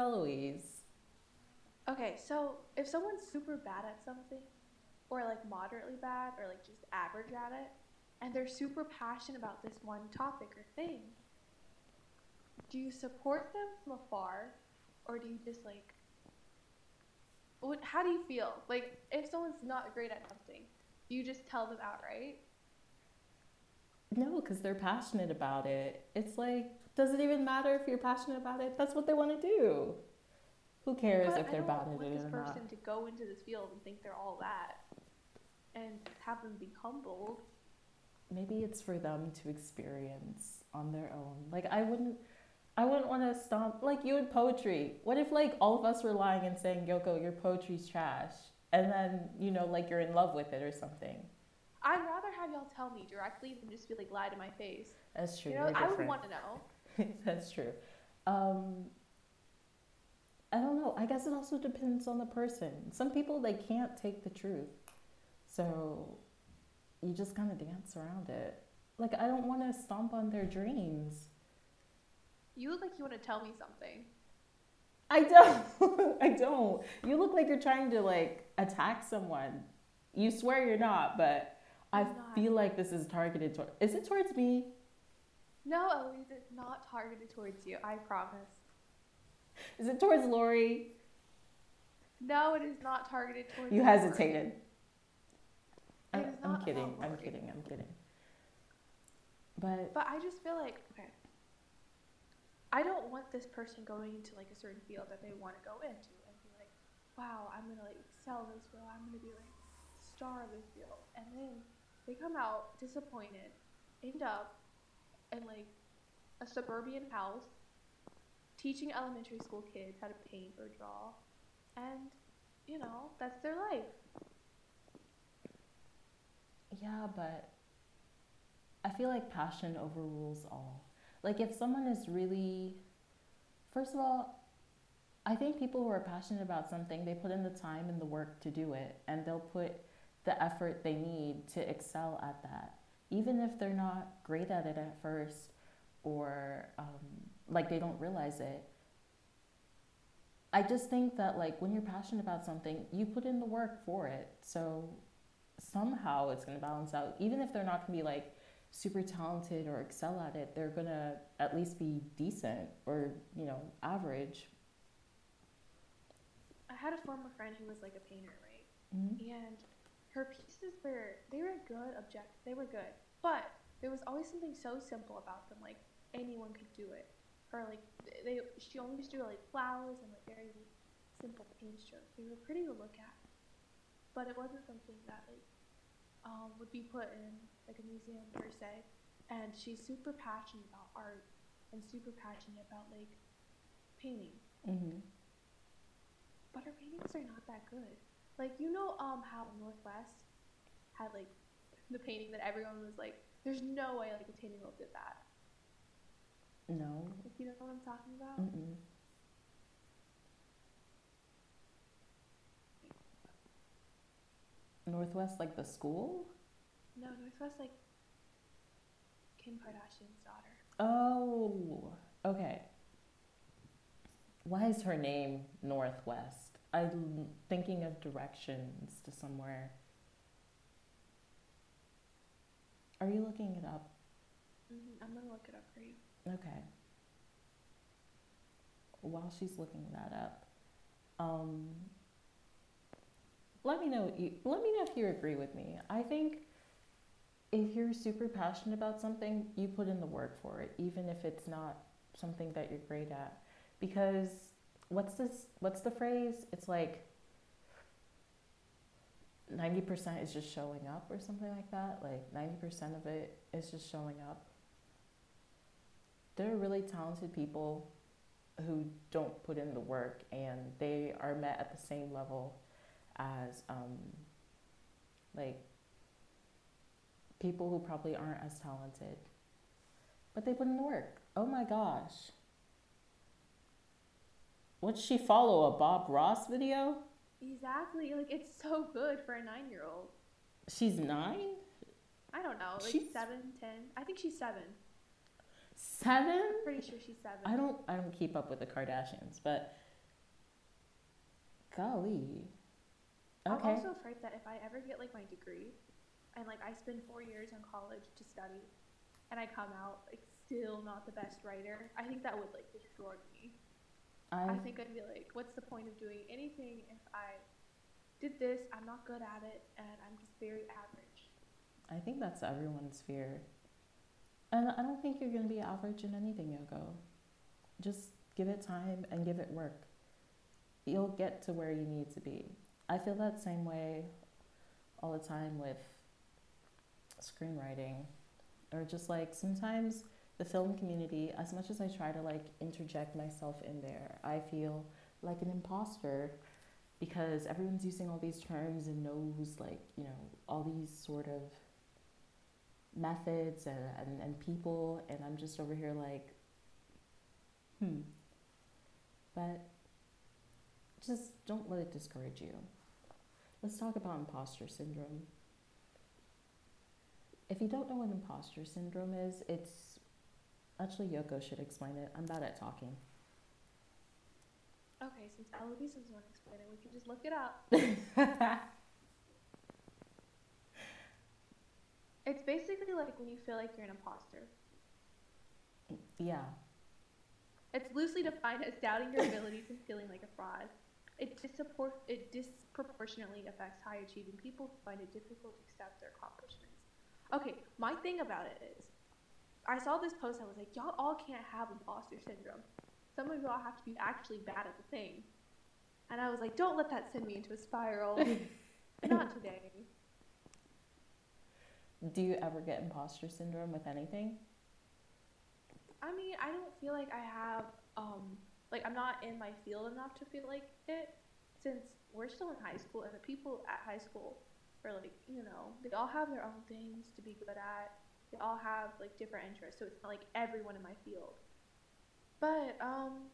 Eloise. Okay, so if someone's super bad at something, or like moderately bad, or like just average at it, and they're super passionate about this one topic or thing, do you support them from afar, or do you just like, what, how do you feel? Like, if someone's not great at something, do you just tell them outright? No, because they're passionate about it. It's like, does it even matter if you're passionate about it? That's what they want to do. Who cares But if they're bad at it this or person not? to go into this field and think they're all that, and have them be humbled. Maybe it's for them to experience on their own. Like I wouldn't, I wouldn't want to stomp like you in poetry. What if like all of us were lying and saying, "Yoko, your poetry's trash," and then you know like you're in love with it or something? I'd rather have y'all tell me directly than just be like lie to my face. That's true. You know, I would want to know. That's true. Um, I don't know. I guess it also depends on the person. Some people they can't take the truth, so you just kind of dance around it. Like I don't want to stomp on their dreams. You look like you want to tell me something. I don't. I don't. You look like you're trying to like attack someone. You swear you're not, but I not. feel like this is targeted toward. Is it towards me? No, Eloise, it's not targeted towards you. I promise. Is it towards Lori? No, it is not targeted towards You hesitated. I, It is I'm kidding. I'm kidding. I'm kidding. But But I just feel like okay. I don't want this person going into like a certain field that they want to go into and be like, wow, I'm gonna like excel this field. I'm gonna be like star of this field, and then they come out disappointed, end up in like a suburban house, teaching elementary school kids how to paint or draw, and you know that's their life. yeah, but I feel like passion overrules all. Like if someone is really, first of all, I think people who are passionate about something, they put in the time and the work to do it, and they'll put the effort they need to excel at that, even if they're not great at it at first, or um, like they don't realize it. I just think that like when you're passionate about something, you put in the work for it. So somehow it's going to balance out. Even if they're not going to be like super talented or excel at it, they're going to at least be decent or, you know, average. I had a former friend who was like a painter, right? Mhm. and her pieces were they were good object they were good. But there was always something so simple about them like anyone could do it. Or like they she only used to do like flowers and like very simple paint strokes they were pretty to look at. But it wasn't something that like um, would be put in like a museum per se. And she's super passionate about art and super passionate about like painting. Mhm. but her paintings are not that good. Like you know, um, how North West had like the painting that everyone was like, "There's no way like a ten year old did that." No. Like you know what I'm talking about? Mm-mm. Northwest, like the school? No, North West like Kim Kardashian's daughter. Oh, okay. Why is her name North West? I'm thinking of directions to somewhere. Are you looking it up? hmm I'm gonna look it up for you. Okay. While she's looking that up, um, let me know. You, let me know if you agree with me. I think if you're super passionate about something, you put in the work for it, even if it's not something that you're great at. Because what's this? What's the phrase? It's like ninety percent is just showing up, or something like that. Like ninety percent of it is just showing up there are really talented people who don't put in the work and they are met at the same level as um, like people who probably aren't as talented but they put in the work oh my gosh what did she follow a bob ross video Exactly. Like it's so good for a nine year old. she's nine I don't know, like She's- seven, ten. I think she's seven. Seven? I'm pretty sure she's seven. I don't I don't keep up with the Kardashians, but golly. Okay. I'm also afraid that if I ever get like my degree, and like I spend four years in college to study, and I come out like still not the best writer, I think that would like destroy me. I I think I'd be like, what's the point of doing anything if I did this? I'm not good at it, and I'm just very average. I think that's everyone's fear. And I don't think you're gonna be average in anything, Yoko. Just give it time and give it work. You'll get to where you need to be. I feel that same way all the time with screenwriting. Or just like sometimes the film community, as much as I try to like interject myself in there, I feel like an imposter because everyone's using all these terms and knows like, you know, all these sort of methods and, and, and people and I'm just over here like hmm. But just don't let it discourage you. Let's talk about imposter syndrome. If you don't know what imposter syndrome is it's actually Yoko should explain it I'm bad at talking Okay, since Eloise doesn't want to explain it, we can just look it up. It's basically like when you feel like you're an imposter. yeah It's loosely defined as doubting your abilities and feeling like a fraud. It, disappor- it disproportionately affects high achieving people who find it difficult to accept their accomplishments. Okay, my thing about it is, I saw this post. I was like, y'all all can't have imposter syndrome. Some of y'all have to be actually bad at the thing. And I was like, don't let that send me into a spiral. Not today. do you ever get imposter syndrome with anything I mean, I don't feel like I have, um, like I'm not in my field enough to feel like it, since we're still in high school and the people at high school are like, you know, they all have their own things to be good at. They all have like different interests, so it's not like everyone in my field. But um,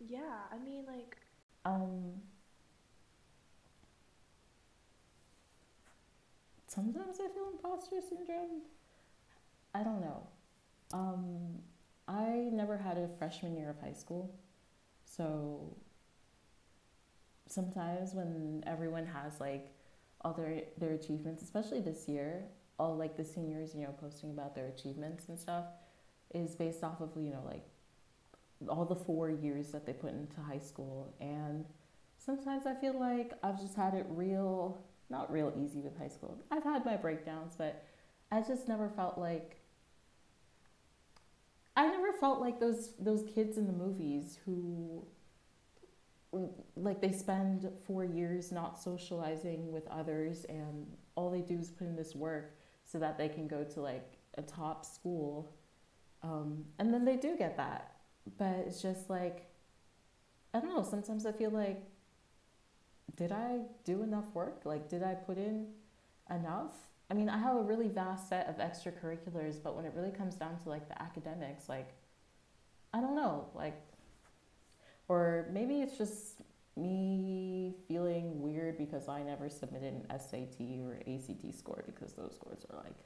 yeah, I mean, like Um, sometimes I feel imposter syndrome. I don't know. Um, I never had a freshman year of high school, so sometimes when everyone has like all their their achievements, especially this year, all like the seniors, you know, posting about their achievements and stuff, is based off of you know like all the four years that they put into high school and sometimes I feel like I've just had it real, not real easy with high school. I've had my breakdowns, but I just never felt like I never felt like those those kids in the movies who like they spend 4 years not socializing with others and all they do is put in this work so that they can go to like a top school. Um, and then they do get that. But it's just like I don't know, sometimes I feel like did I do enough work? Like, did I put in enough? I mean, I have a really vast set of extracurriculars, but when it really comes down to like the academics, like, I don't know, like, or maybe it's just me feeling weird because I never submitted an SAT or ACT score because those scores are like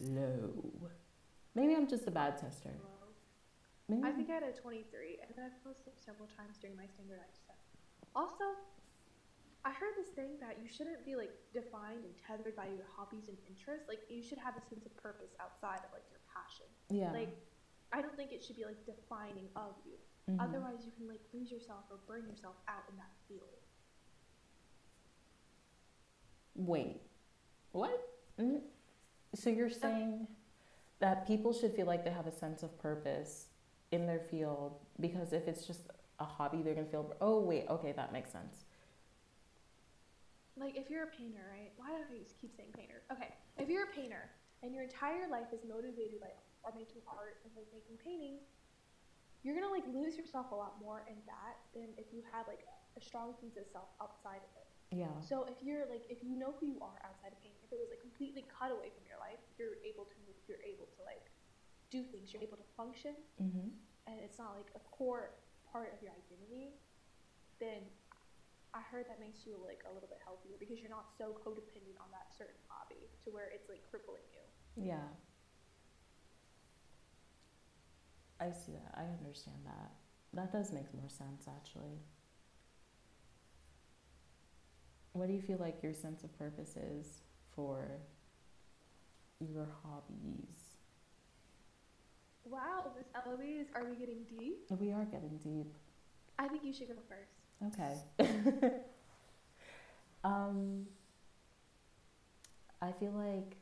low. Maybe I'm just a bad tester. Maybe I think I had a 23, and then I've posted several times during my standardized test. Also, I heard this thing that you shouldn't be like defined and tethered by your hobbies and interests. Like you should have a sense of purpose outside of like your passion. yeah. Like I don't think it should be like defining of you. Mhm. Otherwise, you can like lose yourself or burn yourself out in that field. Wait, what? Mm, So you're saying that people should feel like they have a sense of purpose in their field because if it's just a hobby, they're gonna feel. Oh wait, okay, that makes sense. Like if you're a painter, right? Why do I keep saying painter? Okay, if you're a painter and your entire life is motivated by or making art and like making paintings, you're gonna like lose yourself a lot more in that than if you had like a strong sense of self outside of it. Yeah. So if you're like if you know who you are outside of painting, if it was like completely cut away from your life, you're able to move, you're able to like do things, you're able to function, Mm-hmm. and it's not like a core part of your identity, then I heard that makes you like a little bit healthier because you're not so codependent on that certain hobby to where it's like crippling you. Yeah. I see that. I understand that. That does make more sense, actually. What do you feel like your sense of purpose is for your hobbies? Wow, Miss Eloise, are we getting deep? We are getting deep. I think you should go first. Okay. um, I feel like.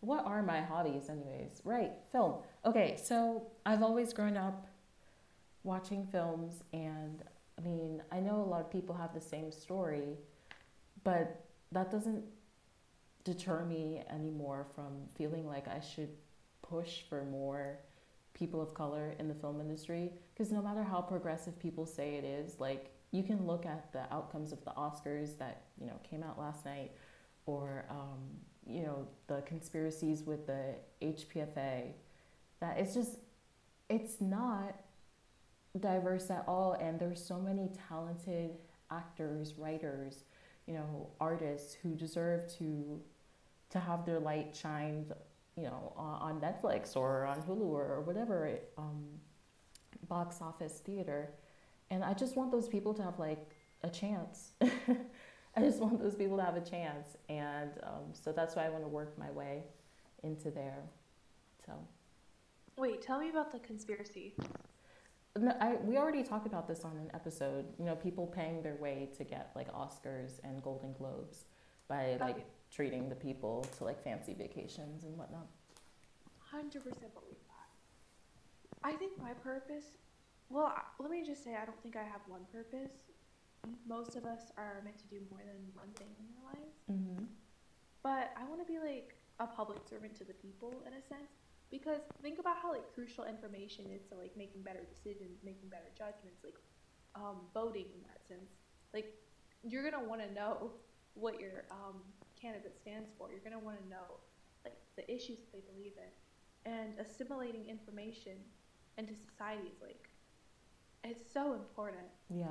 What are my hobbies, anyways? Right, film. Okay, so I've always grown up watching films, and I mean, I know a lot of people have the same story, but that doesn't deter me anymore from feeling like I should push for more people of color in the film industry because no matter how progressive people say it is like you can look at the outcomes of the oscars that you know came out last night or um, you know the conspiracies with the HFPA that it's just it's not diverse at all and there's so many talented actors writers you know artists who deserve to to have their light shined you know, on Netflix or on Hulu or, whatever um, box office theater. And I just want those people to have like a chance. I just want those people to have a chance. And um, so that's why I want to work my way into there. So. Wait, tell me about the conspiracy. No, I, we already talked about this on an episode. You know, people paying their way to get like Oscars and Golden Globes by like okay treating the people to like fancy vacations and whatnot. 100% believe that. I think my purpose, well, let me just say, I don't think I have one purpose. Most of us are meant to do more than one thing in their lives. Mm-hmm. But I want to be like a public servant to the people in a sense. Because think about how like crucial information is to like making better decisions, making better judgments, like um, voting in that sense. Like you're gonna want to know what your um, candidate stands for. You're going to want to know like the issues that they believe in, and assimilating information into society is like it's so important. Yeah.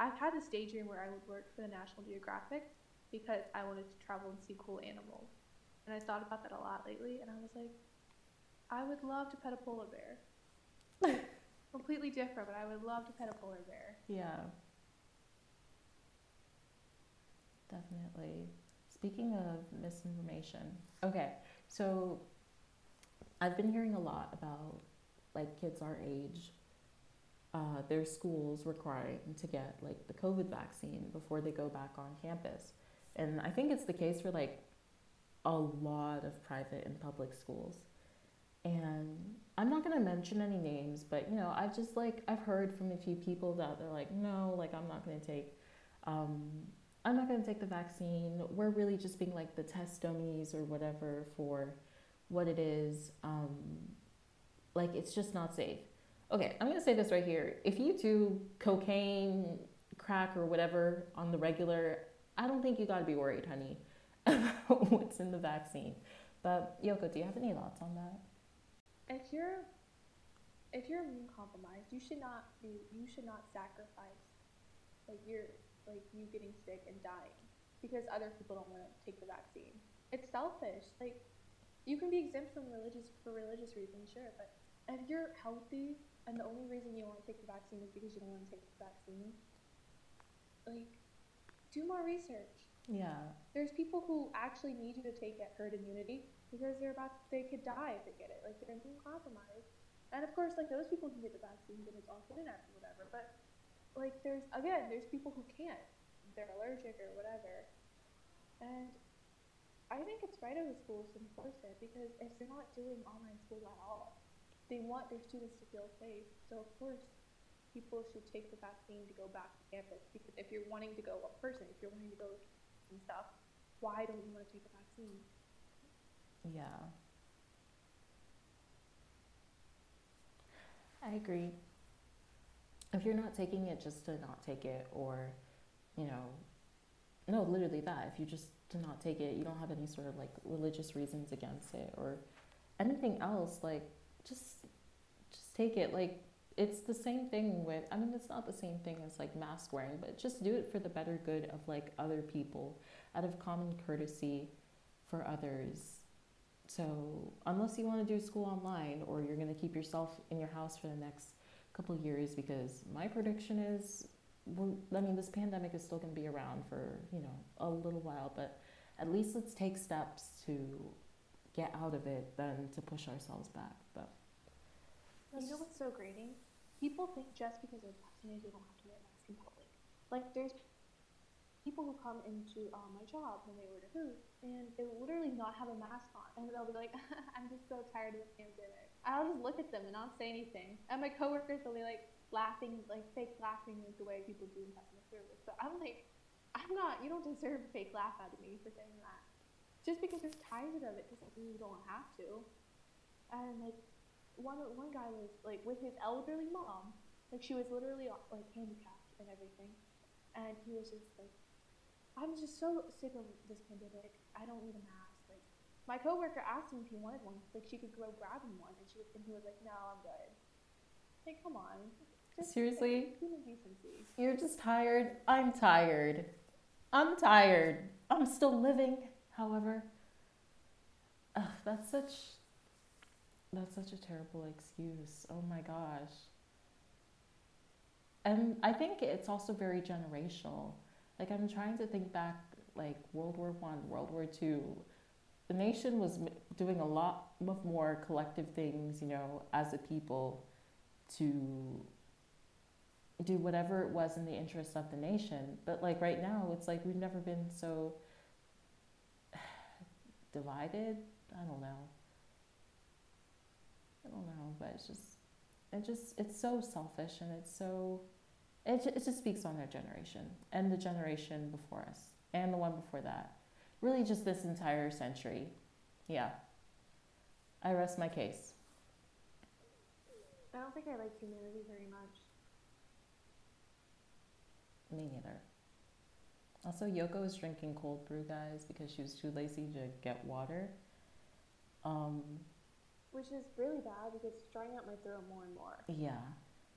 I've had this daydream where I would work for the National Geographic because I wanted to travel and see cool animals. And I thought about that a lot lately, and I was like, I would love to pet a polar bear. Completely different, but I would love to pet a polar bear. Yeah. Definitely. Speaking of misinformation, okay, so I've been hearing a lot about like kids our age, uh, their schools requiring to get like the COVID vaccine before they go back on campus. And I think it's the case for like a lot of private and public schools. And I'm not gonna mention any names, but you know, I've just like I've heard from a few people that they're like, no, like I'm not gonna take um, I'm not going to take the vaccine. We're really just being like the test dummies or whatever for what it is. Um, like, it's just not safe. Okay, I'm to say this right here. If you do cocaine, crack, or whatever on the regular, I don't think you got to be worried, honey, about what's in the vaccine. But Yoko, do you have any thoughts on that? If you're if you're immune compromised, you should not be you should not sacrifice like your like you getting sick and dying because other people don't want to take the vaccine. It's selfish. Like you can be exempt from religious for religious reasons, sure, but if you're healthy and the only reason you want to take the vaccine is because you don't want to take the vaccine, like do more research. Yeah. There's people who actually need you to take it herd immunity because they're about they could die if they get it. Like they're immune compromised. And of course, like those people can get the vaccine and it's off internet or whatever. But like there's again there's people who can't they're allergic or whatever and i think it's right of the schools to enforce it because if they're not doing online school at all they want their students to feel safe so of course people should take the vaccine to go back to campus because if you're wanting to go a person if you're wanting to go and stuff why don't you want to take the vaccine? Yeah. I agree. If you're not taking it just to not take it or you know no literally that if you just to not take it you don't have any sort of like religious reasons against it or anything else like just take it like it's the same thing with i mean it's not the same thing as like mask wearing but just do it for the better good of like other people out of common courtesy for others So unless you want to do school online or you're going to keep yourself in your house for the next couple years, because my prediction is, we're, I mean, this pandemic is still going to be around for you know a little while, but at least let's take steps to get out of it than to push ourselves back. You know what's so grating? People think just because they're vaccinated, they don't have to wear a mask in public. Like, there's people who come into uh, my job when they order food, and they will literally not have a mask on, and they'll be like, "I'm just so tired of the pandemic." I'll just look at them and not say anything. And my coworkers will be like laughing, like fake laughing, like the way people do in customer service. But I'm like, I'm not. You don't deserve a fake laugh out of me for saying that. Just because you're tired of it doesn't mean you don't have to. And like one one guy was like with his elderly mom, like she was literally like handicapped and everything, and he was just like, I'm just so sick of this pandemic. I don't need a mask. Like my coworker asked him if he wanted one, like she could go grab him one, and she was, and he was like, No, I'm good. Like come on, just seriously, you're just tired. I'm tired. I'm tired. I'm still living, however. Ugh, that's such that's such a terrible excuse. Oh my gosh. And I think it's also very generational. Like I'm trying to think back like World War 1, World War 2. The nation was doing a lot of more collective things, you know, as a people to do whatever it was in the interest of the nation. But like right now, it's like we've never been so divided. I don't know. I don't know, but it's just, it just, it's so selfish and it's so it it just speaks on our generation and the generation before us and the one before that. Really, just this entire century. Yeah. I rest my case. I don't think I like humanity very much. Me neither. Also, Yoko was drinking cold brew, guys, because she was too lazy to get water. Um, Which is really bad because it's drying out my throat more and more. yeah.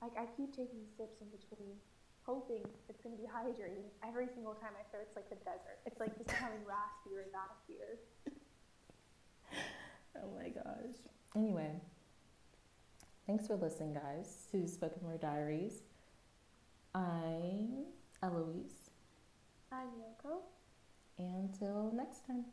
Like I keep taking sips in between, hoping it's gonna be hydrating. Every single time my throat's like the desert. It's like just becoming raspier and raspier. Oh my gosh. Anyway, thanks for listening, guys, to Spoken Word Diaries. I'm Eloise. I'm Yoko. Until next time.